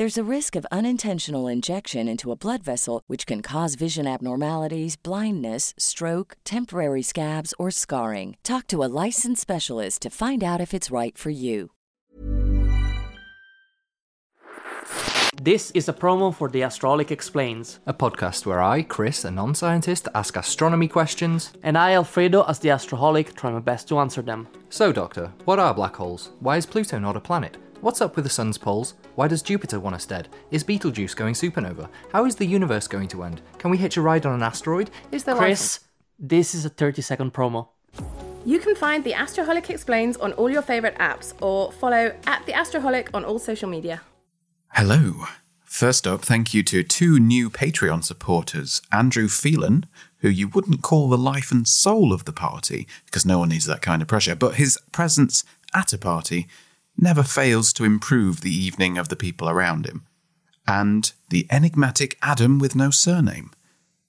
There's a risk of unintentional injection into a blood vessel, which can cause vision abnormalities, blindness, stroke, temporary scabs, or scarring. Talk to a licensed specialist to find out if it's right for you. This is a promo for The Astroholic Explains, a podcast where I, Chris, a non scientist, ask astronomy questions. and I, Alfredo, as the Astroholic, try my best to answer them. So, Doctor, what are black holes? Why is Pluto not a planet? What's up with the sun's poles? Why does Jupiter want us dead? Is Betelgeuse going supernova? How is the universe going to end? Can we hitch a ride on an asteroid? Is there Chris, this is a 30 second promo. You can find The Astroholic Explains on all your favourite apps or follow at The Astroholic on all social media. Hello. First up, thank you to two new Patreon supporters Andrew Phelan, who you wouldn't call the life and soul of the party, because no one needs that kind of pressure, but his presence at a party never fails to improve the evening of the people around him. And the enigmatic Adam with no surname,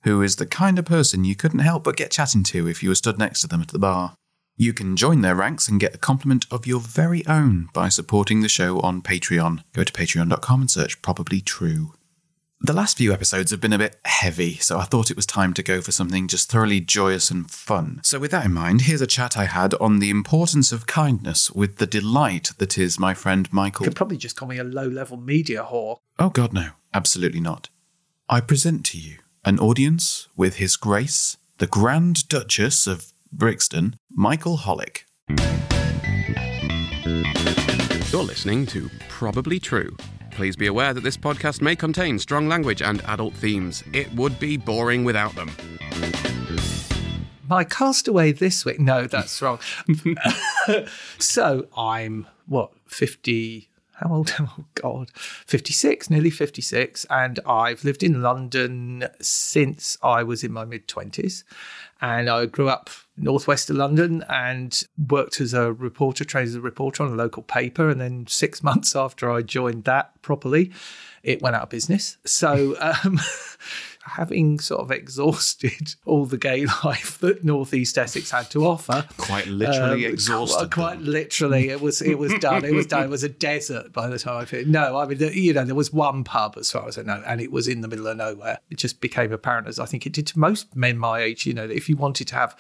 who is the kind of person you couldn't help but get chatting to if you were stood next to them at the bar. You can join their ranks and get a compliment of your very own by supporting the show on Patreon. Go to patreon.com and search Probably True. The last few episodes have been a bit heavy, so I thought it was time to go for something just thoroughly joyous and fun. So, with that in mind, here's a chat I had on the importance of kindness with the delight that is my friend Michael. You could probably just call me a low level media whore. Oh, God, no. Absolutely not. I present to you an audience with His Grace, the Grand Duchess of Brixton, Michael Hollick. You're listening to Probably True. Please be aware that this podcast may contain strong language and adult themes. It would be boring without them. My castaway this week. No, that's wrong. so I'm what fifty. How old am I? Oh, God, fifty six, nearly fifty six, and I've lived in London since I was in my mid twenties, and I grew up northwest of London and worked as a reporter, trained as a reporter on a local paper, and then six months after I joined that properly, it went out of business. So. Um, having sort of exhausted all the gay life that Northeast Essex had to offer. Quite literally Um, exhausted. Quite, them. literally, it was it was done. It was done. It was a desert by the time I finished. No, I mean, you know, there was one pub as far as I know, and it was in the middle of nowhere. It just became apparent, as I think it did to most men my age. You know, that if you wanted to have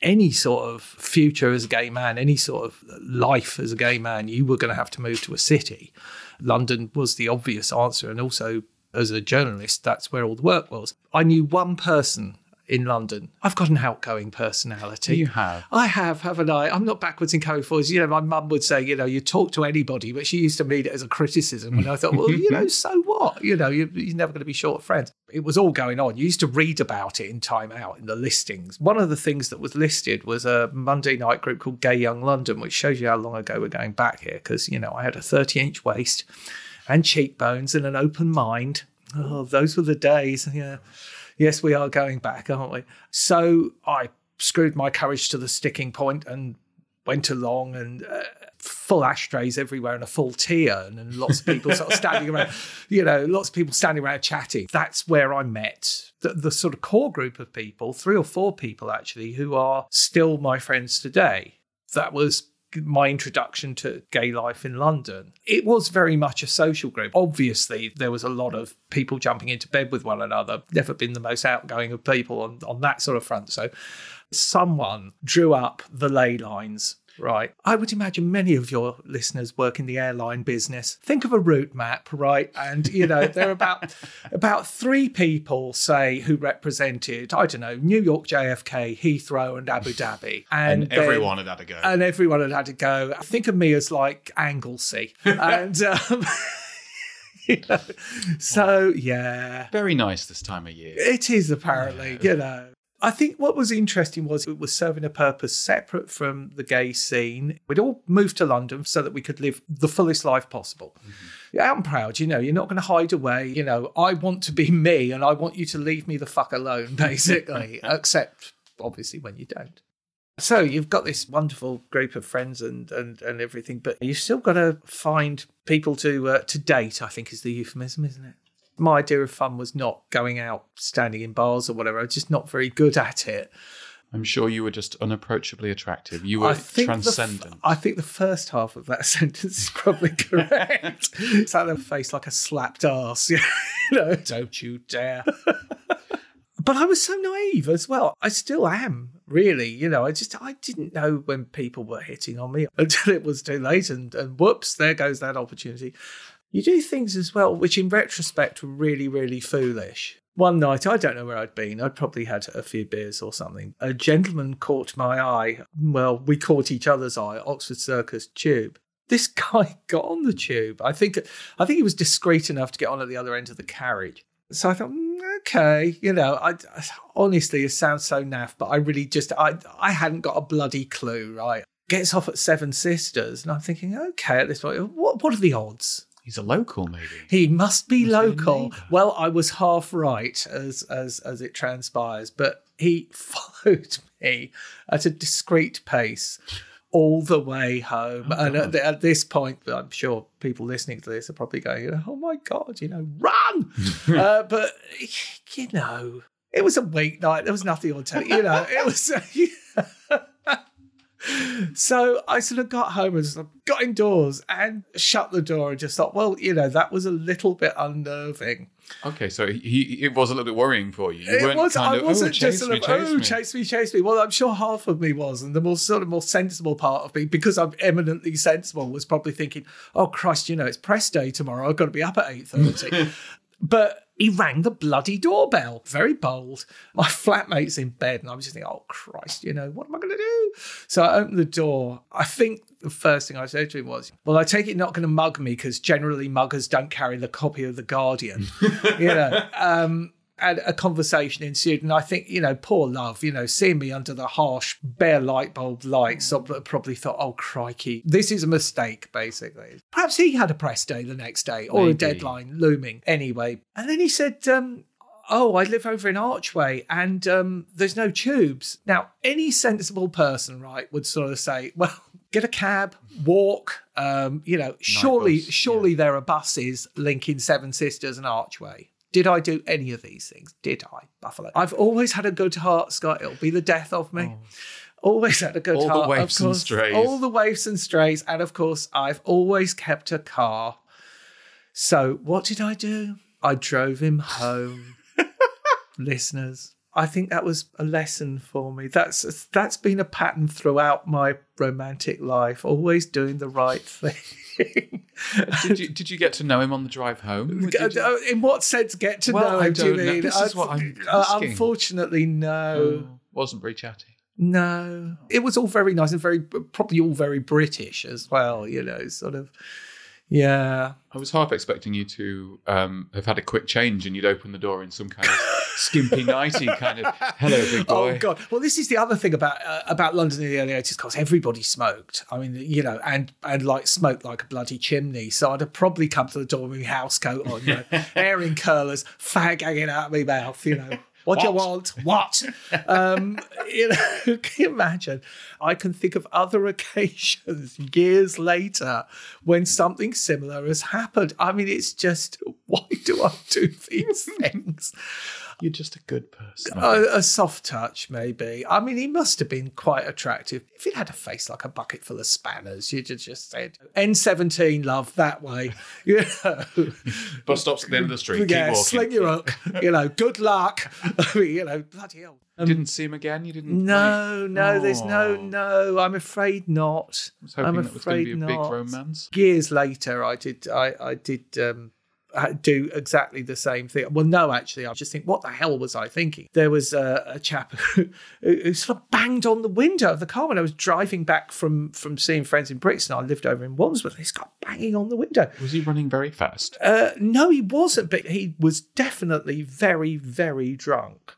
any sort of future as a gay man, any sort of life as a gay man, you were going to have to move to a city. London was the obvious answer, and also as a journalist, that's where all the work was. I knew one person in London. I've got an outgoing personality. You have. I have, haven't I? I'm not backwards and going forwards. You know, my mum would say, you know, you talk to anybody, but she used to mean it as a criticism. And I thought, well, you know, so what? You know, you, you're never going to be short of friends. It was all going on. You used to read about it in Time Out in the listings. One of the things that was listed was a Monday night group called Gay Young London, which shows you how long ago we're going back here. Because, you know, I had a 30 inch waist and cheekbones and an open mind. Oh, those were the days. Yeah. Yes, we are going back, aren't we? So I screwed my courage to the sticking point and went along and uh, full ashtrays everywhere and a full tea urn and lots of people sort of standing around, you know, lots of people standing around chatting. That's where I met the, the sort of core group of people, three or four people actually, who are still my friends today. That was my introduction to gay life in London. It was very much a social group. Obviously, there was a lot of people jumping into bed with one another. Never been the most outgoing of people on, on that sort of front. So someone drew up the ley lines right? I would imagine many of your listeners work in the airline business. Think of a route map, right? And you know, there are about about three people, say, who represented, I don't know, New York JFK, Heathrow, and Abu Dhabi. And, then- everyone had had a go. and everyone had had to go. Think of me as like Anglesey, and um, you know, so yeah, Very nice this time of year. it is apparently, you know. I think what was interesting was it was serving a purpose separate from the gay scene. We'd all moved to London so that we could live the fullest life possible. Yeah, I'm proud, you know, you're not going to hide away. You know, I want to be me and I want you to leave me the fuck alone, basically, except obviously when you don't. So you've got this wonderful group of friends and and, and everything, but you've still got to find people to uh, to date. I think is the euphemism, isn't it? My idea of fun was not going out, standing in bars or whatever. I was just not very good at it. I'm sure you were just unapproachably attractive. You were I the f- transcendent. I think the first half of that sentence is probably correct. it's like their face like a slapped ass. you know, don't you dare. but I was so naive as well. I still am, really. You know, I just I didn't know when people were hitting on me until it was too late, and and whoops, there goes that opportunity. You do things as well, which in retrospect were really, really foolish. One night, I don't know where I'd been. I'd probably had a few beers or something. A gentleman caught my eye. Well, we caught each other's eye, Oxford Circus tube. This guy got on the tube. I think I think he was discreet enough to get on at the other end of the carriage. So I thought, "Mm, okay, you know, I honestly it sounds so naff, but I really just I I hadn't got a bloody clue, right? Gets off at Seven Sisters, and I'm thinking, okay, at this point, what what are the odds? He's a local, maybe. He must be Must local. neighbour. well, I was half right as as as it transpires, but he followed me at a discreet pace all the way home. and at, the- at this point, I'm sure people listening to this are probably going, "Oh my god, you know, run!" uh, but you know, it was a weeknight. There was nothing on telly. You know, it was. So I sort of got home and sort of got indoors and shut the door and just thought, well, you know, that was a little bit unnerving. Okay, so he, it was a little bit worrying for you. You it weren't was, I of, wasn't just sort me, of, chase oh, me. chase me, chase me. Well, I'm sure half of me was, and the more sort of more sensible part of me, because I'm eminently sensible, was probably thinking, oh Christ, you know, it's press day tomorrow. I've got to be up at eight thirty. but he rang the bloody doorbell. Very bold. My flatmate's in bed, and I was just thinking, oh Christ, you know, what am I going to do? So I opened the door. I think the first thing I said to him was, well, I take it not going to mug me because generally muggers don't carry the copy of the Guardian. you know. Um, and a conversation ensued, and I think you know, poor love, you know, seeing me under the harsh, bare light bulb lights, probably thought, "Oh crikey, this is a mistake." Basically, perhaps he had a press day the next day or Maybe. a deadline looming. Anyway, and then he said, um, "Oh, I live over in Archway, and um, there's no tubes." Now, any sensible person, right, would sort of say, "Well." Get a cab, walk. Um, you know, surely, bus, surely there are buses linking Seven Sisters and Archway. Did I do any of these things? Did I, Buffalo? I've always had a good heart, Scott. It'll be the death of me. Oh. Always had a good Oh. All the heart. of waifs and strays. All the waifs and strays. And of course, I've always kept a car. So what did I do? I drove him home. Listeners, I think that was a lesson for me. That's that's been a pattern throughout my romantic life. Always doing the right thing. did you did you get to know him on the drive home? Uh, In what sense, get to Well, know I him? Do you mean? This is what I'm uh, asking. unfortunately, no, Oh, wasn't very chatty. no. It was all very nice and very probably all very British as well. You know, sort of. Yeah, I was half expecting you to um, have had a quick change and you'd open the door in some kind of skimpy nighty kind of hello big boy. Oh god. Well, this is the other thing about uh, about London in the early eighties, because everybody smoked. I mean, you know, and and like smoked like a bloody chimney. So I'd have probably come to the door with my house coat on, you know, hair in curlers, fag hanging out of my mouth, you know. What, do you want? What? Um, you know, can you imagine? I can think of other occasions years later when something similar has happened. I mean, it's just Why do I do these things? You're just a good person. A, a soft touch, maybe. I mean, he must have been quite attractive. If he'd had a face like a bucket full of spanners, you'd have just said, N17, love, that way. You know, Bus stops at the end of the street. Keep yeah, walking. sling your hook. You know, good luck. I mean, you know, bloody hell. You didn't see him again. You didn't. No, no, there's no, Oh. no. I'm afraid not. I was hoping I'm that was going to afraid be a not. big romance. Years later, I did. I, I did um, do exactly the same thing. Well, no, actually, I just think, what the hell was I thinking? There was a, a chap who, who sort of banged on the window of the car when I was driving back from from seeing friends in Brixton. I lived over in Wandsworth. This guy banging on the window. Was he running very fast? Uh, no, he wasn't, but he was definitely very, very drunk.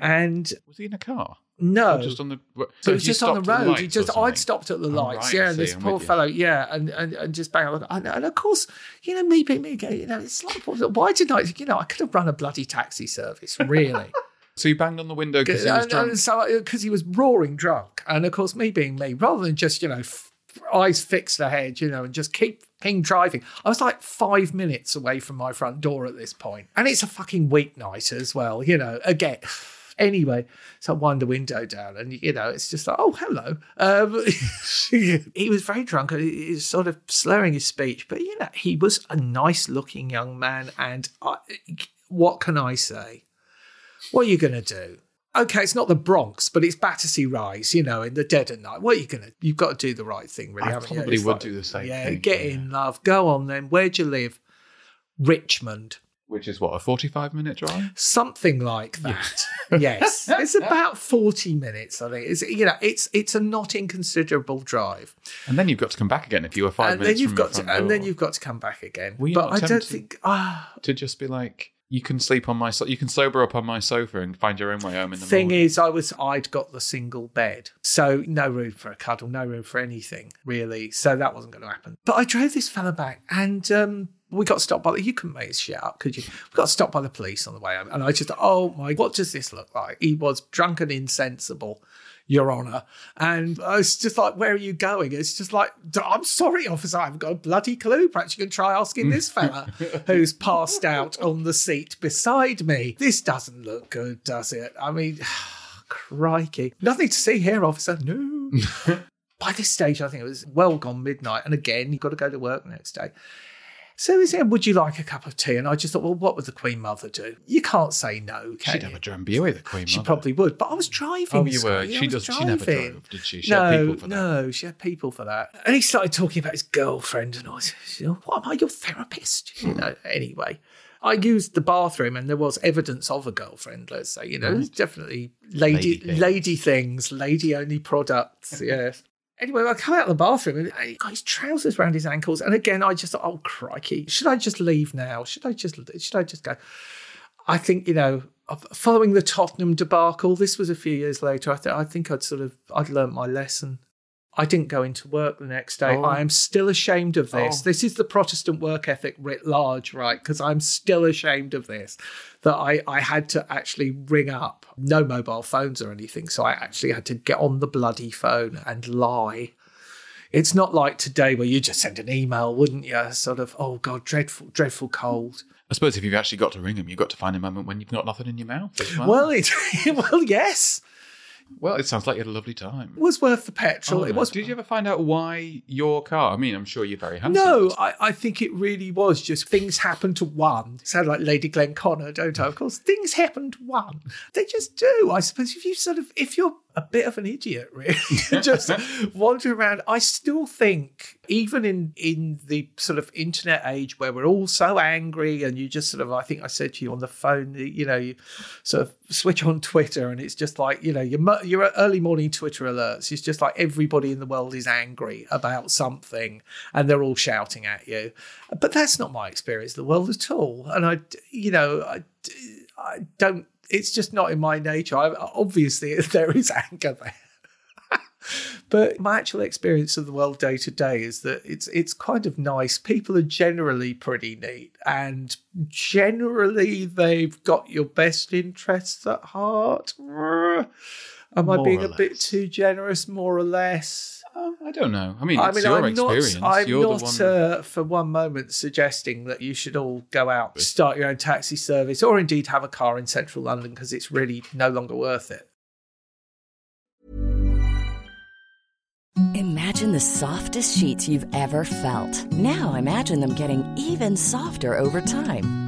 And Was he in a car? No, Or just on the. so he it's just on the road. lights He just? I'd stopped at the lights, right, yeah, and this I'm poor you. fellow, yeah, and, and and just bang on. And, and of course, you know me being me, you know, it's like, why didn't I? You know, I could have run a bloody taxi service, really. So he banged on the window because he was drunk. so uh, because he was roaring drunk, and of course, me being me, rather than just you know. F- Eyes fixed ahead, you know, and just keep ping driving. I was like five minutes away from my front door at this point, and it's a fucking weeknight as well, you know. Again, Anyway, so I wind the window down, and you know, it's just like, oh, hello. Um, he was very drunk, and he was sort of slurring his speech, but you know, he was a nice-looking young man. And I, what can I say? What are you going to do? Okay, it's not the Bronx, but it's Battersea Rise, you know, in the dead of night. What are you going to? You've got to do the right thing, really, I haven't probably would like, do the same Yeah, thing, get yeah. in, love. Go on then. Where'd you live? Richmond. Which is what, a 45 minute drive? Something like that. yes, it's about forty minutes. I think it's you know it's it's a not inconsiderable drive, And then you've got to come back again if you were five and minutes then you've got to, front and then you've got to come back again. But I don't think ah. to just be like, you can sleep on my, so- you can sober up on my sofa and find your own way home in the Thing morning. is, I was I'd got the single bed, so no room for a cuddle, no room for anything really. So that wasn't going to happen. But I drove this fella back, and um, we got stopped by the. You couldn't make shit up, could you? We got stopped by the police on the way home, and I just, oh my, what does this look like? He was drunk and insensible. Your Honour. And I was just like, where are you going? It's just like, I'm sorry, officer, I haven't got a bloody clue. Perhaps you can try asking this fella who's passed out on the seat beside me. This doesn't look good, does it? I mean, crikey. Nothing to see here, officer. No. By this stage, I think it was well gone midnight. And again, you've got to go to work the next day. So he said, Would you like a cup of tea? And I just thought, Well, what would the Queen Mother do? You can't say no, can She'd you? have a drambuie, the Queen She probably would, but I was driving. Oh, you were. She does. She never driving. drove, did she? She had no, people for that. no, she had people for that. And he started talking about his girlfriend, and I said, "What am I, your therapist?" You hmm. know. Anyway, I used the bathroom, and there was evidence of a girlfriend. Let's say, you know, there's definitely lady Lady lady things. things, lady only products. yes. Anyway, I come out of the bathroom and he got his trousers around his ankles. And again, I just thought, oh crikey, should I just leave now? Should I just should I just go? I think you know, following the Tottenham debacle, this was a few years later. I, th- I think I'd sort of I'd learnt my lesson. I didn't go into work the next day. Oh. I am still ashamed of this. Oh. This is the Protestant work ethic writ large, right? Because I'm still ashamed of this. That I, I had to actually ring up, no mobile phones or anything. So I actually had to get on the bloody phone and lie. It's not like today where you just send an email, wouldn't you? Sort of, oh God, dreadful, dreadful cold. I suppose if you've actually got to ring them, you've got to find a moment when you've got nothing in your mouth. As well. Well, it, well, yes, well, it sounds like you had a lovely time. it was worth the petrol. Oh, it was. Did you ever find out why your car? I mean, I'm sure you're very handsome. No, I, I think it really was just things happen to one. Sound like Lady Glenconner, don't I? Of course, things happen to one. They just do. I suppose if you sort of, if you're a bit of an idiot, really, just wandering around. I still think, even in in the sort of internet age where we're all so angry, and you just sort of, I think I said to you on the phone, you know, you sort of switch on Twitter, and it's just like, you know, your your early morning Twitter alerts. It's just like everybody in the world is angry about something, and they're all shouting at you. But that's not my experience of the world at all, and I, you know, I, I don't. It's just not in my nature. I, obviously, there is anger there. But my actual experience of the world day to day is that it's it's kind of nice. People are generally pretty neat, and generally they've got your best interests at heart. Am I More being a bit too generous? More or less. Uh, I don't know. I mean, I it's mean, your I'm experience. not. I'm You're not the one. uh, for one moment suggesting that you should all go out, start your own taxi service, or indeed have a car in central London because it's really no longer worth it. Imagine the softest sheets you've ever felt. Now imagine them getting even softer over time.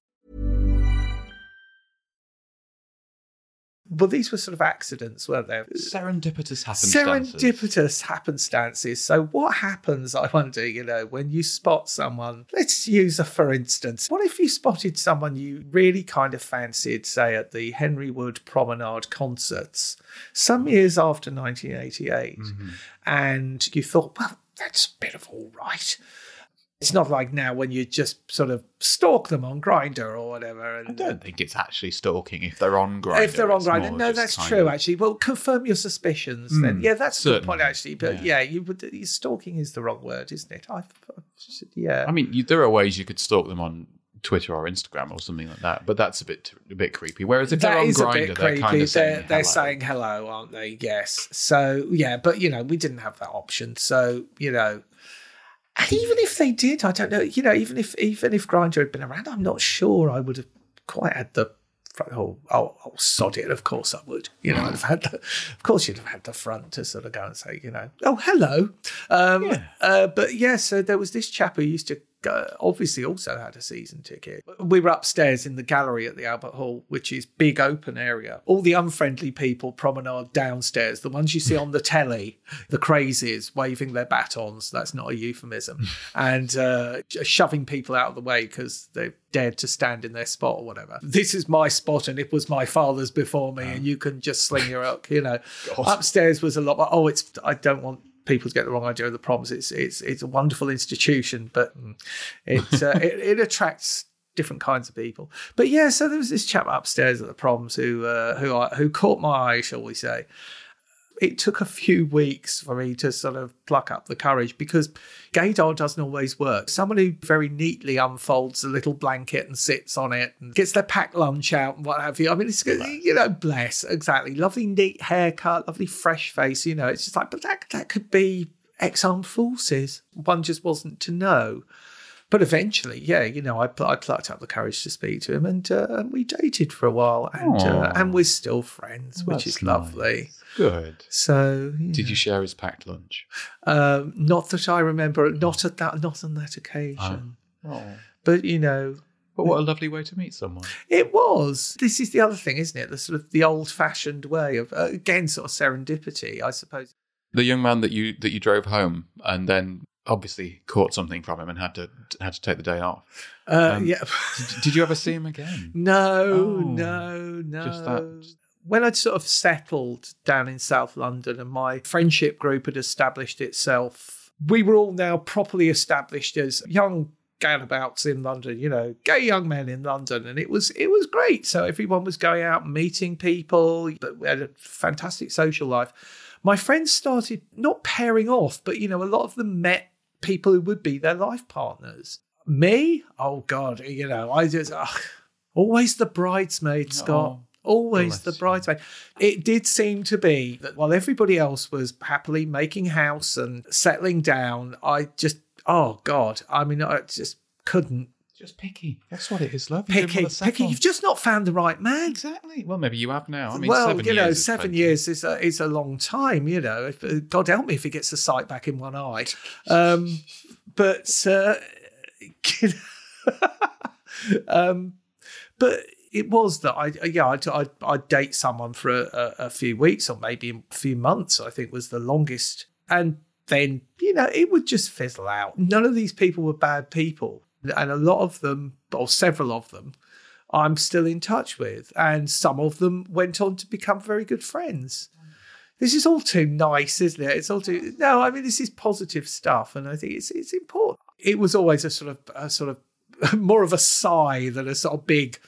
But these were sort of accidents, weren't they? Serendipitous happenstances. Serendipitous happenstances. So, what happens, I wonder, you know, when you spot someone? Let's use a for instance. What if you spotted someone you really kind of fancied, say, at the Henry Wood Promenade concerts some mm-hmm. years after 1988, mm-hmm. and you thought, well, that's a bit of all right. It's not like now when you just sort of stalk them on Grindr or whatever. And I don't think it's actually stalking if they're on Grindr. if they're on more no, that's true. of- Actually, well, confirm your suspicions. Then, Mm, yeah, that's a good point. Actually, but yeah, you would. Stalking is the wrong word, isn't it? I, I- yeah. I mean, you, there are ways you could stalk them on Twitter or Instagram or something like that, but that's a bit a bit creepy. Whereas if that they're on is a Grindr, bit they're kind of saying they're, they're hello. saying hello, aren't they? Yes. So yeah, but you know, we didn't have that option. So you know, and even if they did, I don't know. You know, even if even if Grindr had been around, I'm not sure I would have quite had the. front- Oh, oh, oh, sod it! Of course I would. You know, I'd have had the. Of course, you'd have had the front to sort of go and say, you know, oh hello. Um, uh, but yeah, so there was this chap who used to obviously also had a season ticket. We were upstairs in the gallery at the Albert Hall, which is big open area. All the unfriendly people promenade downstairs, the ones you see on the telly, the crazies waving their batons. That's not a euphemism, and uh, shoving people out of the way because they've dared to stand in their spot or whatever. This is my spot, and it was my father's before me, and you can just sling your hook. You know, upstairs was a lot. Oh, it's I don't want people get the wrong idea of the proms. It's it's it's a wonderful institution, but mm, it, uh, it it attracts different kinds of people. But yeah, so there was this chap upstairs at the proms who uh, who I, who caught my eye, shall we say. It took a few weeks for me to sort of pluck up the courage because gaydar doesn't always work. Someone who very neatly unfolds a little blanket and sits on it and gets their packed lunch out and what have you. I mean, it's you know, bless exactly, lovely neat haircut, lovely fresh face. You know, it's just like, but that that could be ex-armed forces. One just wasn't to know. But eventually, yeah, you know, I, I plucked up the courage to speak to him, and uh, we dated for a while, and uh, and we're still friends, which That's is lovely. Good. So, Did you share his packed lunch? Um, not that I remember, not at that, not on that occasion. Oh. But you know, But what a lovely way to meet someone. it was. This is the other thing, isn't it? The sort of the old-fashioned way of uh, again, sort of serendipity, I suppose. The young man that you that you drove home and then obviously caught something from him and had to had to take the day off. Uh, Um, yeah. Did, did you ever see him again? No, Oh, no, no. just that- When I'd sort of settled down in South London and my friendship group had established itself, we were all now properly established as young gadabouts in London, you know, gay young men in London. And it was it was great. So everyone was going out and meeting people, but we had a fantastic social life. My friends started not pairing off, but you know, a lot of them met people who would be their life partners. Me? Oh God, you know, I just ugh, always the bridesmaid, oh, Scott. Oh, always the bridesmaid. It did seem to be that while everybody else was happily making house and settling down, I just oh God, I mean, I just couldn't Just picky. That's what it is, love. You picky. Picky. You've just not found the right man. Exactly. Well, maybe you have now. I mean, well, seven you know, years seven years is a, is a long time. You know, if, uh, God help me if he gets the sight back in one eye. Um, but uh, um, but it was that I yeah I'd, I'd, I'd date someone for a, a few weeks or maybe a few months. I think was the longest, and then you know it would just fizzle out. None of these people were bad people, and a lot of them, or several of them, I'm still in touch with, and some of them went on to become very good friends. This is all too nice, isn't it? It's all too no. I mean, this is positive stuff, and I think it's it's important. It was always a sort of a sort of more of a sigh than a sort of big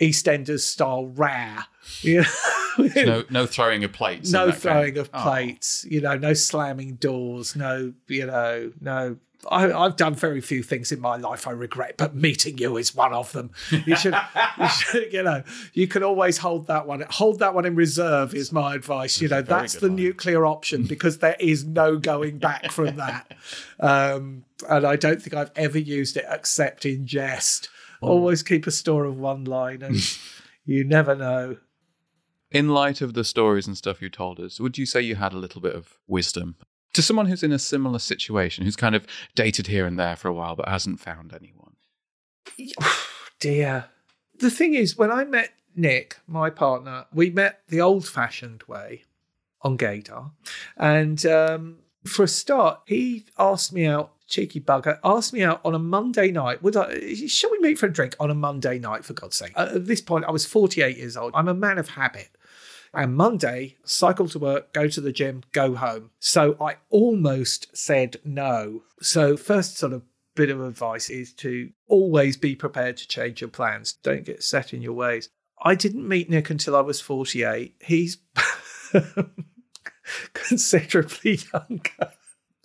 EastEnders style rare. You know? no, no throwing of plates. no throwing game. of Oh. plates. You know, no slamming doors. No, you know, no. I, I've done very few things in my life I regret, but meeting you is one of them. You should, you, should you know, you can always hold that one. Hold that one in reserve is my advice. You know, that's the line. nuclear option because there is no going back from that. Um, and I don't think I've ever used it except in jest. Always keep a store of one-liners. you never know. In light of the stories and stuff you told us, would you say you had a little bit of wisdom to someone who's in a similar situation, who's kind of dated here and there for a while but hasn't found anyone? dear. The thing is, when I met Nick, my partner, we met the old fashioned way on Gaydar. And um, for a start, he asked me out, cheeky bugger, asked me out on a Monday night. Would I, shall we meet for a drink on a Monday night, for God's sake? At this point, I was 48 years old. I'm a man of habit. And Monday, cycle to work, go to the gym, go home. So I almost said no. So, first sort of bit of advice is to always be prepared to change your plans. Don't get set in your ways. I didn't meet Nick until I was 48. He's considerably younger.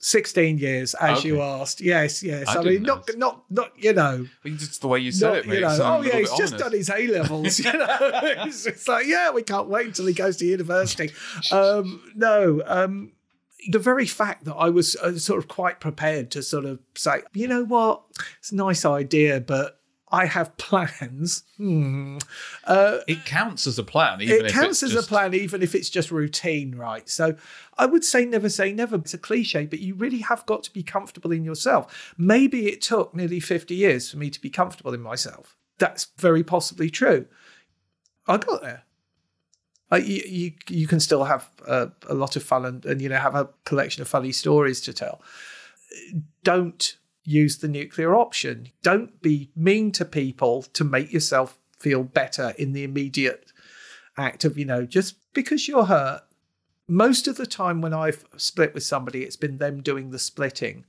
16 years, as you asked. Yes, yes. I I, mean, not, not, not, you know, It's just the way you said not, it, mate. you know, oh yeah, he's just ominous. done his A levels. You know, it's, it's like yeah, we can't wait until he goes to university. Um, no, um, the very fact that I was uh, sort of quite prepared to sort of say, you know what, it's a nice idea, but I have plans. Hmm. Uh, It counts as a plan, even it counts as just- a plan, even if it's just routine, right? So I would say never say never. It's a cliche, but you really have got to be comfortable in yourself. Maybe it took nearly 50 years for me to be comfortable in myself. That's very possibly true. I got there. Uh, you, you you can still have uh, a lot of fun and, and you know have a collection of funny stories to tell. Don't use the nuclear option. Don't be mean to people to make yourself feel better in the immediate act of, you know, just because you're hurt. Most of the time when I've split with somebody, it's been them doing the splitting.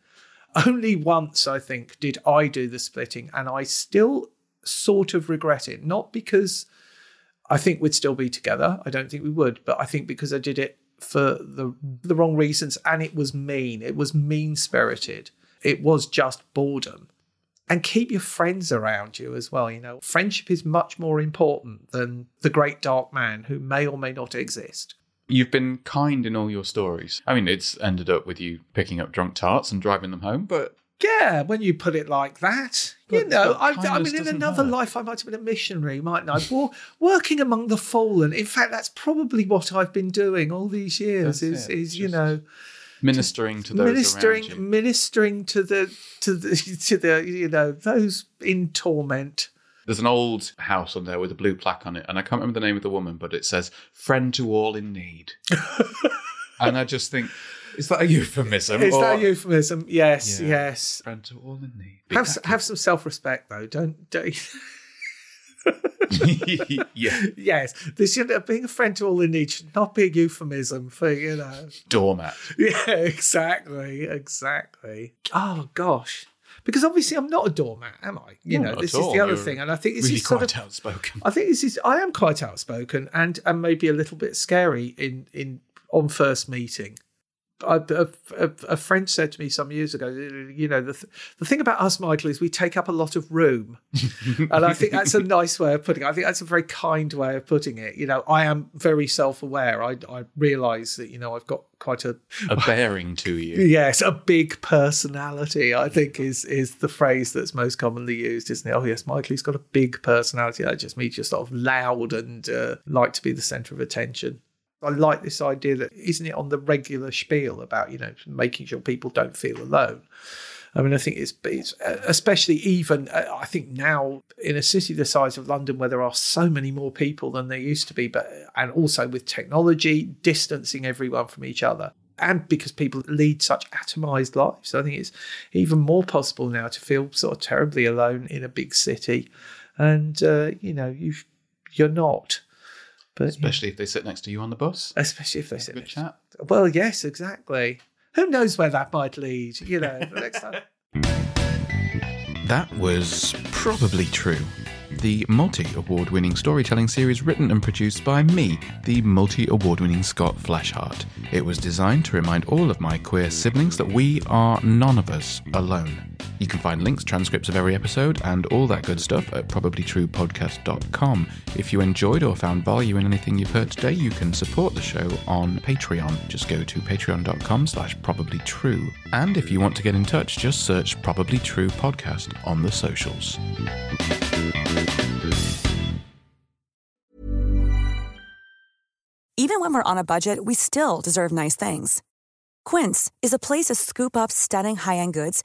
Only once, I think, did I do the splitting, and I still sort of regret it. Not because I think we'd still be together. I don't think we would, but I think because I did it for the the wrong reasons and it was mean. It was mean spirited. It was just boredom. And keep your friends around you as well. You know, friendship is much more important than the great dark man who may or may not exist. You've been kind in all your stories. I mean, it's ended up with you picking up drunk tarts and driving them home, but Yeah, when you put it like that, you know, I, I mean, in another hurt. life, I might have been a missionary, mightn't I? War, working among the fallen. In fact, that's probably what I've been doing all these years. That's is it, is you know, ministering to those ministering, ministering to the to the to the you know those in torment. There's an old house on there with a blue plaque on it, and I can't remember the name of the woman, but it says "Friend to all in need." and I just think, is that a euphemism? Is that a euphemism? Yes, Yeah. yes. Friend to all in need. Have s- have some self respect though. Don't don't. yeah, yes, this you know, being a friend to all in need should not be a euphemism for you know. doormat. Yeah, exactly, exactly. Oh gosh, because obviously I'm not a doormat, am I? You No, know, this is the other You're thing, and I think this really is sort quite of. outspoken. I think this is. I am quite outspoken and and maybe a little bit scary in in on first meeting. I, a, a, a friend said to me some years ago, you know, the th- the thing about us, Michael, is we take up a lot of room, and I think that's a nice way of putting it. I think that's a very kind way of putting it. You know, I am very self aware. I I realise that you know I've got quite a A bearing to you. Yes, a big personality. I think is is the phrase that's most commonly used, isn't it? Oh yes, Michael, he's got a big personality. That just means you're sort of loud and uh, like to be the centre of attention. I like this idea that isn't it on the regular spiel about you know making sure people don't feel alone. I mean, I think it's, it's especially even, uh, I think now in a city the size of London where there are so many more people than there used to be, but and also with technology distancing everyone from each other. And because people lead such atomized lives, I think it's even more possible now to feel sort of terribly alone in a big city. And, uh, you know, you you're not. But, Especially if they sit next to you on the bus. Especially if they sit Good next chat. Well, yes, exactly. Who knows where that might lead? You know, the next time. That was probably true. The multi award winning storytelling series written and produced by me, the multi award winning Scott Flashheart. It was designed to remind all of my queer siblings that we are none of us alone. You can find links, transcripts of every episode, and all that good stuff at probablytruepodcast.com. If you enjoyed or found value in anything you've heard today, you can support the show on Patreon. Just go to patreon.com slash probablytrue. And if you want to get in touch, just search Probably True Podcast on the socials. Even when we're on a budget, we still deserve nice things. Quince is a place to scoop up stunning high end goods